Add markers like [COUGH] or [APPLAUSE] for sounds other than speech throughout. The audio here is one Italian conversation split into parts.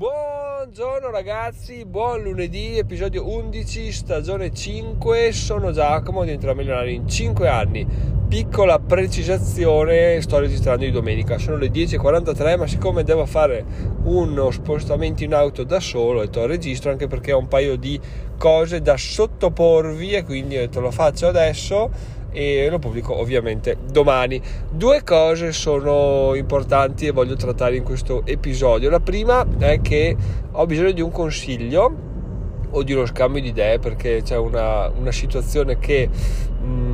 Buongiorno ragazzi, buon lunedì, episodio 11, stagione 5. Sono Giacomo, diventerò milionario in 5 anni. Piccola precisazione, sto registrando di domenica. Sono le 10.43, ma siccome devo fare uno spostamento in auto da solo, ho detto registro anche perché ho un paio di cose da sottoporvi e quindi ho detto lo faccio adesso e lo pubblico ovviamente domani. Due cose sono importanti e voglio trattare in questo episodio. La prima è che ho bisogno di un consiglio o di uno scambio di idee perché c'è una, una situazione che... Mh,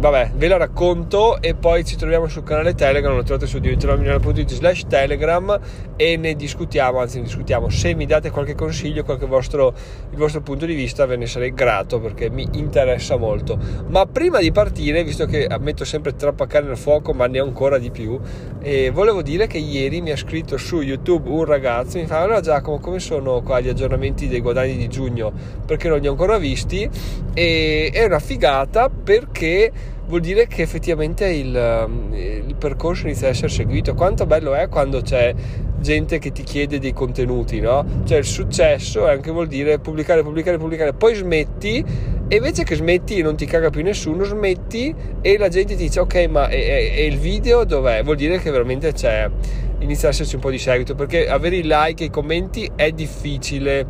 vabbè, ve la racconto e poi ci troviamo sul canale Telegram, lo trovate su diventeromilionario.it slash Telegram e ne discutiamo, anzi ne discutiamo. Se mi date qualche consiglio, qualche vostro, il vostro punto di vista, ve ne sarei grato perché mi interessa molto. Ma prima di partire, visto che metto sempre troppa carne al fuoco, ma ne ho ancora di più, eh, volevo dire che ieri mi ha scritto su YouTube un ragazzo, mi fa, allora Giacomo, come sono qua gli aggiornamenti dei guadagni di giugno? Perché non li ho ancora visti e è una figata perché vuol dire che effettivamente il, um, il, percorso inizia a essere seguito. Quanto bello è quando c'è gente che ti chiede dei contenuti, no? Cioè il successo anche vuol dire pubblicare, pubblicare, pubblicare, poi smetti e invece che smetti e non ti caga più nessuno, smetti e la gente ti dice ok ma e, e il video dov'è? Vuol dire che veramente c'è, inizia ad esserci un po' di seguito perché avere i like e i commenti è difficile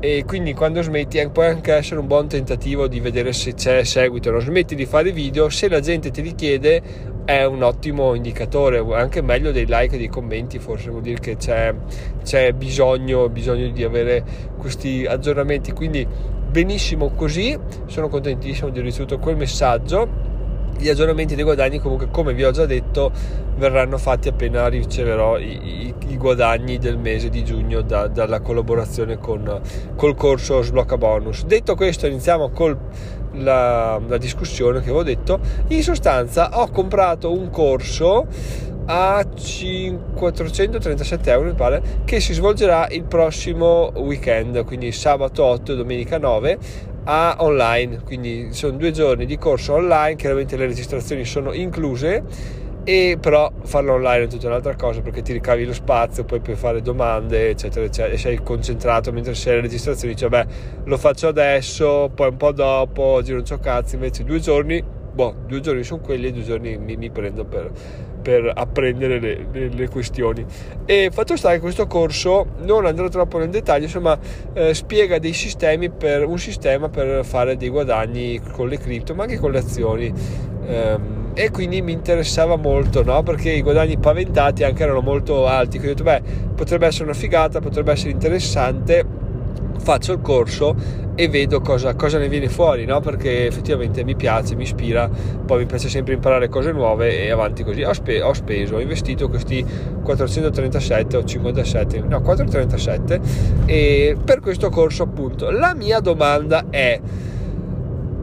e quindi quando smetti può anche essere un buon tentativo di vedere se c'è seguito non. Smetti di fare video se la gente ti richiede è un ottimo indicatore. Anche meglio dei like e dei commenti forse vuol dire che c'è, c'è bisogno, bisogno di avere questi aggiornamenti. Quindi benissimo così sono contentissimo di aver ricevuto quel messaggio gli aggiornamenti dei guadagni comunque come vi ho già detto verranno fatti appena riceverò i, i, i guadagni del mese di giugno da, dalla collaborazione con col corso sblocca bonus. Detto questo iniziamo con la, la discussione che avevo detto. In sostanza ho comprato un corso a 437 euro mi pare che si svolgerà il prossimo weekend quindi sabato 8 e domenica 9 a online, quindi sono due giorni di corso online, chiaramente le registrazioni sono incluse, e però farlo online è tutta un'altra cosa perché ti ricavi lo spazio, poi puoi fare domande, eccetera, eccetera, e sei concentrato mentre sei alle registrazioni, dici, beh, lo faccio adesso, poi un po' dopo, oggi non c'ho cazzo, invece due giorni boh, due giorni sono quelli e due giorni mi, mi prendo per, per apprendere le, le, le, questioni. E fatto sta che questo corso, non andrò troppo nel dettaglio, insomma, eh, spiega dei sistemi per un sistema per fare dei guadagni con le cripto, ma anche con le azioni. Um, e quindi mi interessava molto, no? Perché i guadagni paventati anche erano molto alti. Quindi ho detto, beh, potrebbe essere una figata, potrebbe essere interessante faccio il corso e vedo cosa, cosa ne viene fuori, no? perché effettivamente mi piace, mi ispira, poi mi piace sempre imparare cose nuove e avanti così. Ho, spe- ho speso, ho investito questi 437 o 57, no 437 e per questo corso appunto. La mia domanda è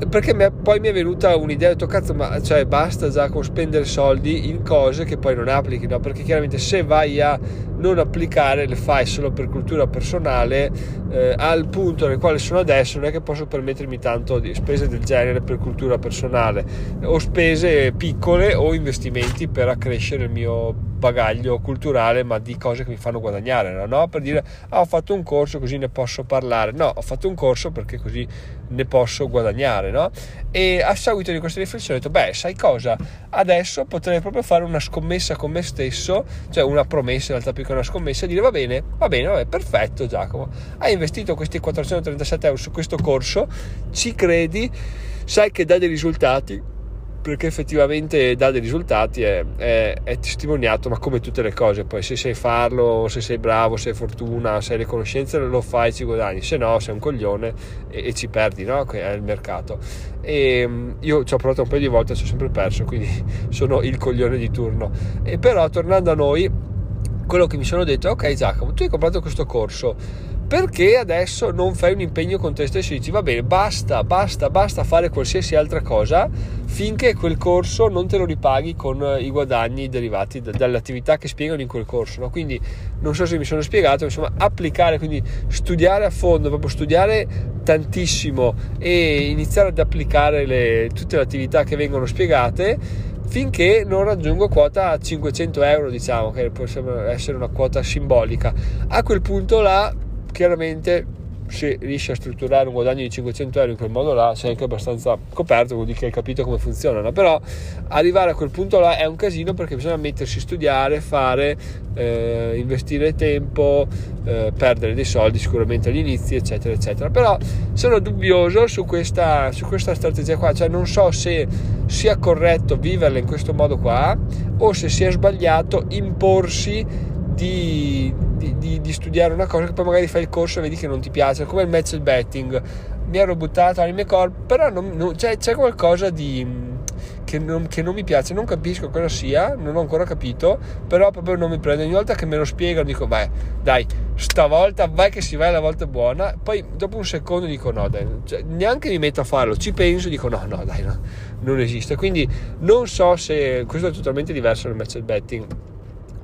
perché mi è, poi mi è venuta un'idea, ho detto cazzo ma cioè basta già con spendere soldi in cose che poi non applichi, no? perché chiaramente se vai a non applicare le fai solo per cultura personale eh, al punto nel quale sono adesso non è che posso permettermi tanto di spese del genere per cultura personale o spese piccole o investimenti per accrescere il mio bagaglio culturale ma di cose che mi fanno guadagnare no? per dire ah, ho fatto un corso così ne posso parlare no ho fatto un corso perché così ne posso guadagnare no? e a seguito di questa riflessione ho detto beh sai cosa adesso potrei proprio fare una scommessa con me stesso cioè una promessa in realtà più che una scommessa e dire va bene va bene va bene perfetto Giacomo hai investito questi 437 euro su questo corso ci credi sai che dà dei risultati perché effettivamente dà dei risultati, è, è, è, testimoniato, ma come tutte le cose, poi se sai farlo, se sei bravo, se hai fortuna, se hai le conoscenze, lo fai, ci guadagni, se no sei un coglione e, e ci perdi, no? È il mercato. E mm, io ci ho provato un paio di volte e ci ho sempre perso, quindi [LAUGHS] sono il coglione di turno. E però tornando a noi, quello che mi sono detto, ok Giacomo, tu hai comprato questo corso, perché adesso non fai un impegno con te stesso e dici va bene basta basta basta fare qualsiasi altra cosa finché quel corso non te lo ripaghi con eh, i guadagni derivati dalle attività che spiegano in quel corso no? quindi non so se mi sono spiegato insomma applicare quindi studiare a fondo proprio studiare tantissimo e iniziare ad applicare le, tutte le attività che vengono spiegate finché non raggiungo quota 500 euro diciamo che può essere una quota simbolica. A quel punto là chiaramente se riesci a strutturare un guadagno di 500 euro in quel modo là sei anche abbastanza coperto vuol dire che hai capito come funzionano però arrivare a quel punto là è un casino perché bisogna mettersi a studiare fare eh, investire tempo eh, perdere dei soldi sicuramente agli inizi eccetera eccetera. Però sono dubbioso su questa, su questa strategia qua cioè non so se sia corretto viverla in questo modo qua o se sia sbagliato imporsi di, di, di, di, studiare una cosa che poi magari fai il corso e vedi che non ti piace, come il match betting. Mi ero buttato all'anime corp, però non, non, c'è, c'è, qualcosa di. Che non, che non, mi piace, non capisco cosa sia, non ho ancora capito, però proprio non mi prende. Ogni volta che me lo spiegano dico, vai, dai, stavolta vai che si va, la volta buona. Poi dopo un secondo dico, no, dai, cioè, neanche mi metto a farlo, ci penso, dico, no, no, dai, no, non esiste. Quindi non so se questo è totalmente diverso dal match betting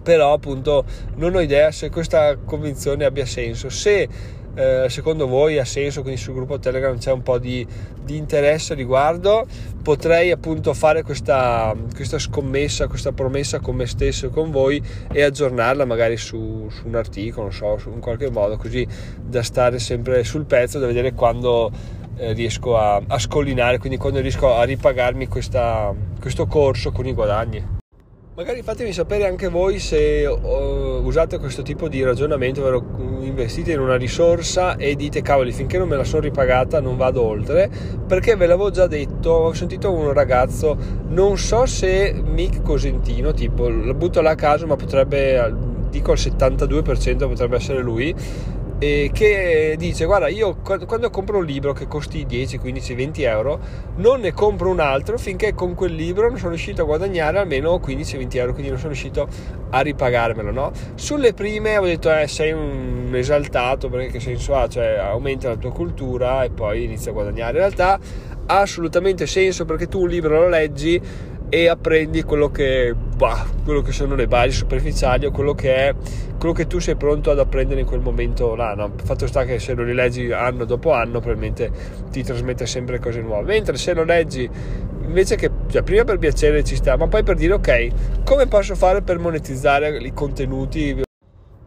però appunto non ho idea se questa convinzione abbia senso. Se eh, secondo voi ha senso quindi sul gruppo telegram c'è un po' di, di interesse riguardo potrei appunto fare questa, questa, scommessa questa promessa con me stesso e con voi e aggiornarla magari su, su un articolo non so in qualche modo così da stare sempre sul pezzo da vedere quando eh, riesco a, a, scollinare quindi quando riesco a ripagarmi questa, questo corso con i guadagni Magari fatemi sapere anche voi se uh, usate questo tipo di ragionamento, ovvero investite in una risorsa e dite cavoli finché non me la sono ripagata non vado oltre, perché ve l'avevo già detto, ho sentito un ragazzo, non so se Mick Cosentino, tipo la butto là a caso ma potrebbe, dico al 72% potrebbe essere lui, eh, che dice guarda io quando compro un libro che costi 10, 15, 20 euro non ne compro un altro finché con quel libro non sono riuscito a guadagnare almeno 15-20 euro quindi non sono riuscito a ripagarmelo no? sulle prime ho detto eh, sei un esaltato perché che senso ha cioè aumenta la tua cultura e poi inizia a guadagnare in realtà ha assolutamente senso perché tu un libro lo leggi e apprendi quello che, bah, quello che sono le basi superficiali o quello che è quello che tu sei pronto ad apprendere in quel momento là. No? Fatto sta che se lo rileggi anno dopo anno, probabilmente ti trasmette sempre cose nuove. Mentre se lo leggi invece che cioè, prima per piacere ci sta, ma poi per dire ok, come posso fare per monetizzare i contenuti?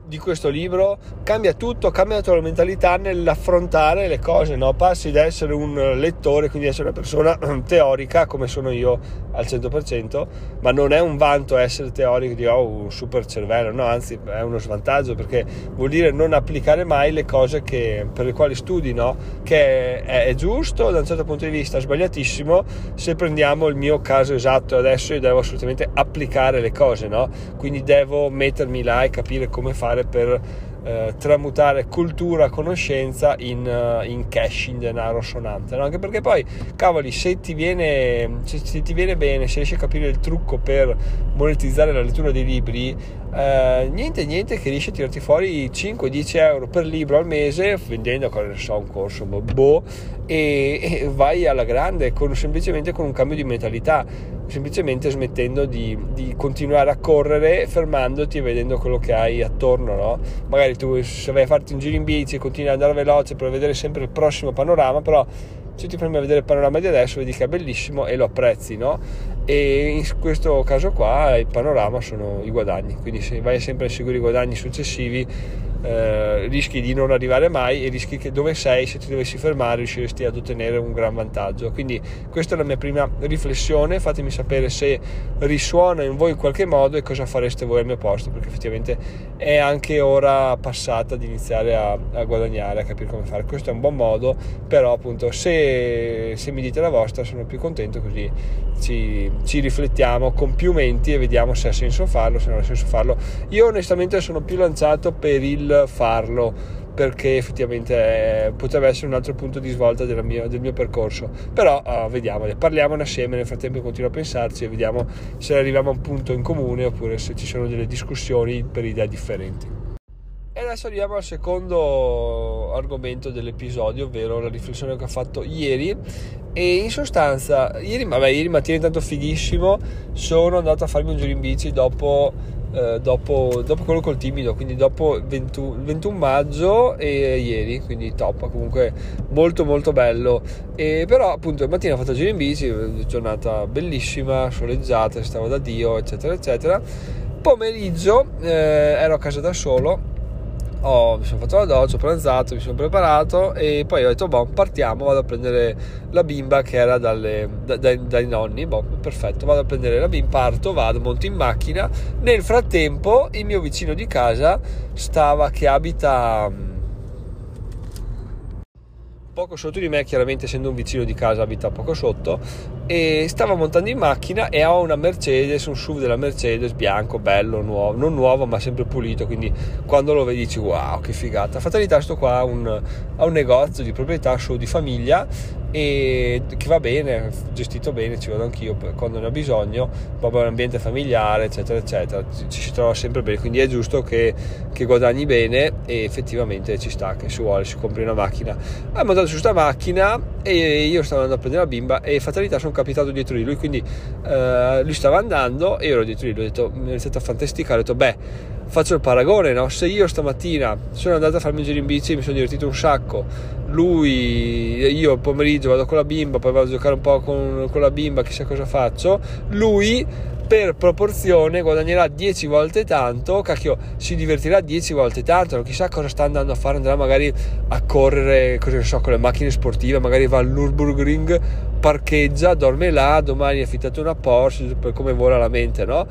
Di questo libro cambia tutto, cambia la tua mentalità nell'affrontare le cose, no? passi da essere un lettore, quindi essere una persona [CLEARS THROAT] teorica come sono io al 100%, ma non è un vanto essere teorico di oh, un super cervello, no, anzi è uno svantaggio perché vuol dire non applicare mai le cose che, per le quali studi, no? che è, è giusto da un certo punto di vista, sbagliatissimo se prendiamo il mio caso esatto adesso io devo assolutamente applicare le cose, quindi devo mettermi là e capire come fare per eh, tramutare cultura, conoscenza in, uh, in, cash, in denaro sonante. No? Anche perché poi, cavoli, se ti, viene, se, se ti viene bene, se riesci a capire il trucco per monetizzare la lettura dei libri, eh, niente, niente che riesci a tirarti fuori 5-10 euro per libro al mese, vendendo, ne so, un corso, boh, boh e, e vai alla grande con, semplicemente con un cambio di mentalità semplicemente smettendo di, di, continuare a correre, fermandoti e vedendo quello che hai attorno, no? Magari tu se vai a farti un giro in bici, continui ad andare veloce per vedere sempre il prossimo panorama, però se ti fermi a vedere il panorama di adesso vedi che è bellissimo e lo apprezzi, no? E in questo caso qua il panorama sono i guadagni, quindi se vai sempre a seguire i guadagni successivi eh, rischi di non arrivare mai e rischi che dove sei, se ti dovessi fermare, riusciresti ad ottenere un gran vantaggio. Quindi questa è la mia prima riflessione, fatemi sapere se risuona in voi in qualche modo e cosa fareste voi al mio posto, perché effettivamente è anche ora passata di iniziare a, a guadagnare, a capire come fare. Questo è un buon modo, però appunto se, se mi dite la vostra sono più contento così ci, ci, riflettiamo con più menti e vediamo se ha senso farlo, se non ha senso farlo. Io onestamente sono più lanciato per il farlo perché effettivamente eh, potrebbe essere un altro punto di svolta mia, del mio percorso. Però uh, vediamo, parliamone assieme, nel frattempo continuo a pensarci e vediamo se arriviamo a un punto in comune oppure se ci sono delle discussioni per idee differenti. E adesso arriviamo al secondo argomento dell'episodio, ovvero la riflessione che ho fatto ieri. E in sostanza, ieri, vabbè, ieri mattina intanto fighissimo, sono andato a farmi un giro in bici dopo eh, dopo, dopo, quello col timido, quindi dopo 21, 21 maggio e ieri, quindi top, comunque molto molto bello. E però appunto mattina ho fatto giro in bici, giornata bellissima, soleggiata, stavo da Dio, eccetera, eccetera. Pomeriggio eh, ero a casa da solo ho, mi sono fatto la doccia, ho pranzato, mi sono preparato e poi ho detto, boh, partiamo, vado a prendere la bimba che era dalle, da, dai, dai, nonni, boh, perfetto, vado a prendere la bimba, parto, vado, monto in macchina. Nel frattempo il mio vicino di casa stava, che abita poco sotto di me, chiaramente essendo un vicino di casa abita poco sotto, e stava montando in macchina e ho una Mercedes, un SUV della Mercedes bianco, bello, nuovo, non nuovo ma sempre pulito, quindi quando lo vedi dici wow che figata. Fatalità sto qua a un, a un negozio di proprietà su di famiglia e che va bene, gestito bene, ci vado anch'io quando ne ho bisogno, proprio un ambiente familiare, eccetera, eccetera, ci, si trova sempre bene, quindi è giusto che, che, guadagni bene e effettivamente ci sta che si vuole, si compri una macchina. Abbiamo andato su questa macchina e io stavo andando a prendere la bimba e fatalità sono capitato dietro di lui, quindi eh, lui stava andando e io ero dietro di lui, ho detto, mi è iniziato a fantasticare, ho detto beh, faccio il paragone, no? se io stamattina sono andato a farmi un giro in bici, mi sono divertito un sacco, lui, io il pomeriggio vado con la bimba, poi vado a giocare un po' con, con la bimba, chissà cosa faccio, lui per proporzione guadagnerà 10 volte tanto, cacchio, si divertirà 10 volte tanto, non chissà cosa sta andando a fare, andrà magari a correre, cosa so, con le macchine sportive, magari va al Nürburgring, parcheggia, dorme là, domani ha affittato una Porsche, come vola la mente, no?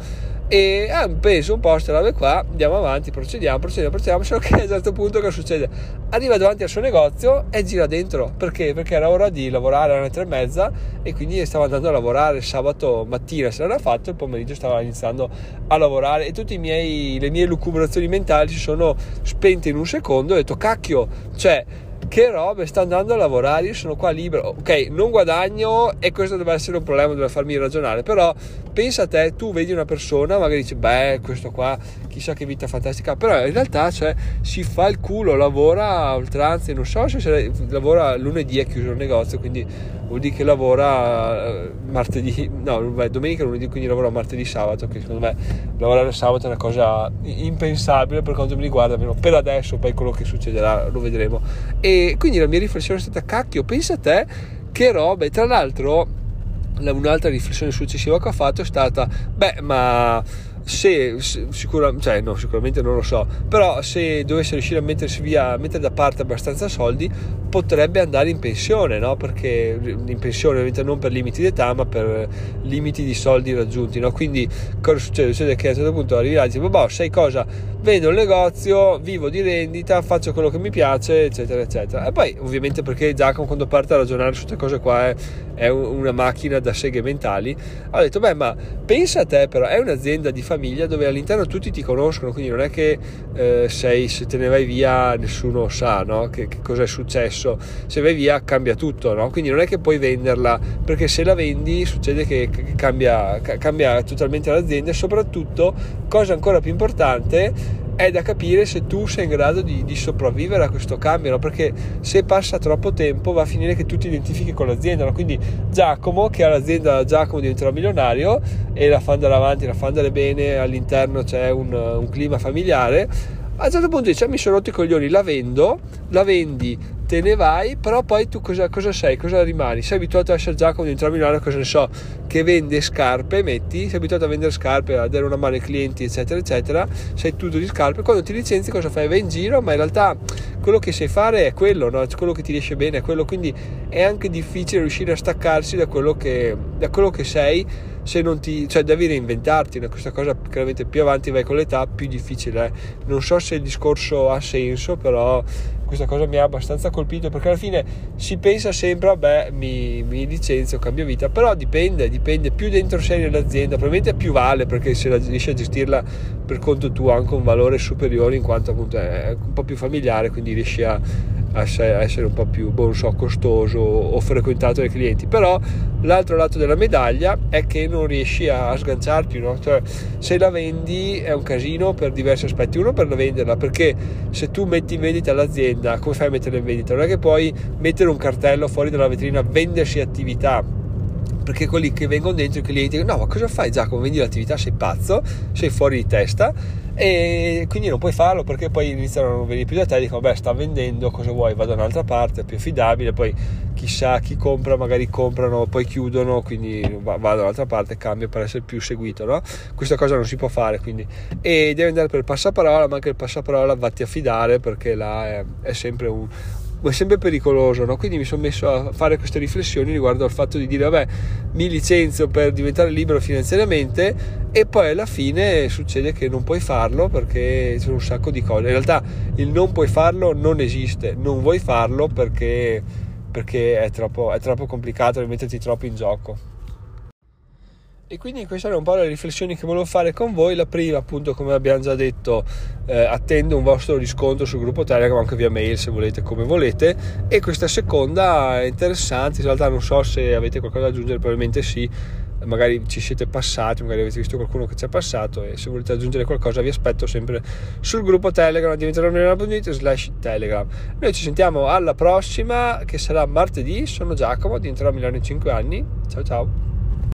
E ah, penso un po' queste qua andiamo avanti procediamo procediamo procediamo solo che a un certo punto cosa succede? Arriva davanti al suo negozio e gira dentro. Perché? perché era ora di lavorare alle tre e mezza e quindi stava andando a lavorare sabato mattina se l'era fatto il pomeriggio stava iniziando a lavorare. E tutte le mie lucubrazioni mentali si sono spente in un secondo e ho detto cacchio cioè che robe, sta andando a lavorare, io sono qua libero, ok, non guadagno e questo deve essere un problema, deve farmi ragionare, però pensa a te, tu vedi una persona, magari dici, beh, questo qua, chissà che vita fantastica, però in realtà cioè, si fa il culo, lavora a oltranza, non so se lavora lunedì è chiuso il negozio, quindi vuol dire che lavora eh, martedì, no, beh, domenica, lunedì, quindi lavora martedì, sabato, che secondo me lavorare sabato è una cosa impensabile per quanto mi riguarda, almeno per adesso, poi quello che succederà lo vedremo. E quindi la mia riflessione è stata, cacchio, pensa a te che roba, e tra l'altro un'altra riflessione successiva che ho fatto è stata, beh, ma se, sicura, cioè, no, sicuramente non lo so, però se dovesse riuscire a mettersi via, mettere da parte abbastanza soldi, potrebbe andare in pensione, no? Perché in pensione ovviamente non per limiti di età, ma per limiti di soldi raggiunti, no? Quindi cosa succede? Succede che a un certo punto arrivi là e dici, boh, sai cosa? Vendo il negozio, vivo di rendita, faccio quello che mi piace, eccetera, eccetera. E poi ovviamente perché Giacomo quando parte a ragionare su queste cose qua è, è una macchina da seghe mentali, ha detto, beh, ma pensa a te però, è un'azienda di famiglia dove all'interno tutti ti conoscono, quindi non è che eh, sei, se te ne vai via nessuno sa no? che, che cosa è successo, se vai via cambia tutto, no? quindi non è che puoi venderla, perché se la vendi succede che cambia, cambia totalmente l'azienda e soprattutto, cosa ancora più importante, è da capire se tu sei in grado di, di sopravvivere a questo cambio, no? perché se passa troppo tempo va a finire che tu ti identifichi con l'azienda. No? Quindi Giacomo, che ha l'azienda Giacomo diventerà milionario e la fa andare avanti, la fa andare bene, all'interno c'è un, un clima familiare. A un certo punto dice: Mi sono rotto i coglioni, la vendo, la vendi te ne vai, però poi tu cosa, cosa sei? Cosa rimani? Sei abituato a essere Giacomo di entrare a Milano, cosa ne so, che vende scarpe, metti, sei abituato a vendere scarpe, a dare una mano ai clienti, eccetera, eccetera, sei tutto di scarpe, quando ti licenzi cosa fai? Vai in giro, ma in realtà quello che sai fare è quello, no? quello che ti riesce bene è quello, quindi è anche difficile riuscire a staccarsi da quello che, da quello che sei se non ti, cioè devi reinventarti, no? questa cosa chiaramente più avanti vai con l'età più difficile è. Non so se il discorso ha senso, però questa cosa mi ha abbastanza colpito perché alla fine si pensa sempre, vabbè, mi, mi licenzio, cambio vita, però dipende, dipende, più dentro sei nell'azienda, probabilmente più vale perché se la, riesci a gestirla per conto tuo ha anche un valore superiore in quanto appunto è un po' più familiare, quindi riesci a, a essere un po' più, boh, so, costoso o frequentato dai clienti, però l'altro lato della medaglia è che non riesci a sganciarti, no? cioè, se la vendi è un casino per diversi aspetti, uno per la venderla, perché se tu metti in vendita l'azienda, come fai a metterla in vendita? Non è che puoi mettere un cartello fuori dalla vetrina, vendersi attività perché quelli che vengono dentro i clienti dicono no ma cosa fai Giacomo vendi l'attività sei pazzo sei fuori di testa e quindi non puoi farlo perché poi iniziano a non venire più da te e dicono beh sta vendendo cosa vuoi vado da un'altra parte è più affidabile poi chissà chi compra magari comprano poi chiudono quindi vado da un'altra parte cambio per essere più seguito no? questa cosa non si può fare quindi e devi andare per il passaparola ma anche il passaparola vatti a fidare perché là è, è sempre un, è sempre pericoloso, no? quindi mi sono messo a fare queste riflessioni riguardo al fatto di dire vabbè mi licenzio per diventare libero finanziariamente e poi alla fine succede che non puoi farlo perché c'è un sacco di cose, in realtà il non puoi farlo non esiste, non vuoi farlo perché, perché è, troppo, è troppo complicato metterti troppo in gioco. E quindi queste erano un po' le riflessioni che volevo fare con voi. La prima, appunto, come abbiamo già detto, eh, attendo un vostro riscontro sul gruppo Telegram, anche via mail se volete, come volete. E questa seconda è interessante, in realtà non so se avete qualcosa da aggiungere, probabilmente sì. Magari ci siete passati, magari avete visto qualcuno che ci è passato e se volete aggiungere qualcosa vi aspetto sempre sul gruppo Telegram diventerò.it slash Telegram. Noi ci sentiamo alla prossima che sarà martedì, sono Giacomo, diventerò a Milano in 5 anni. Ciao ciao!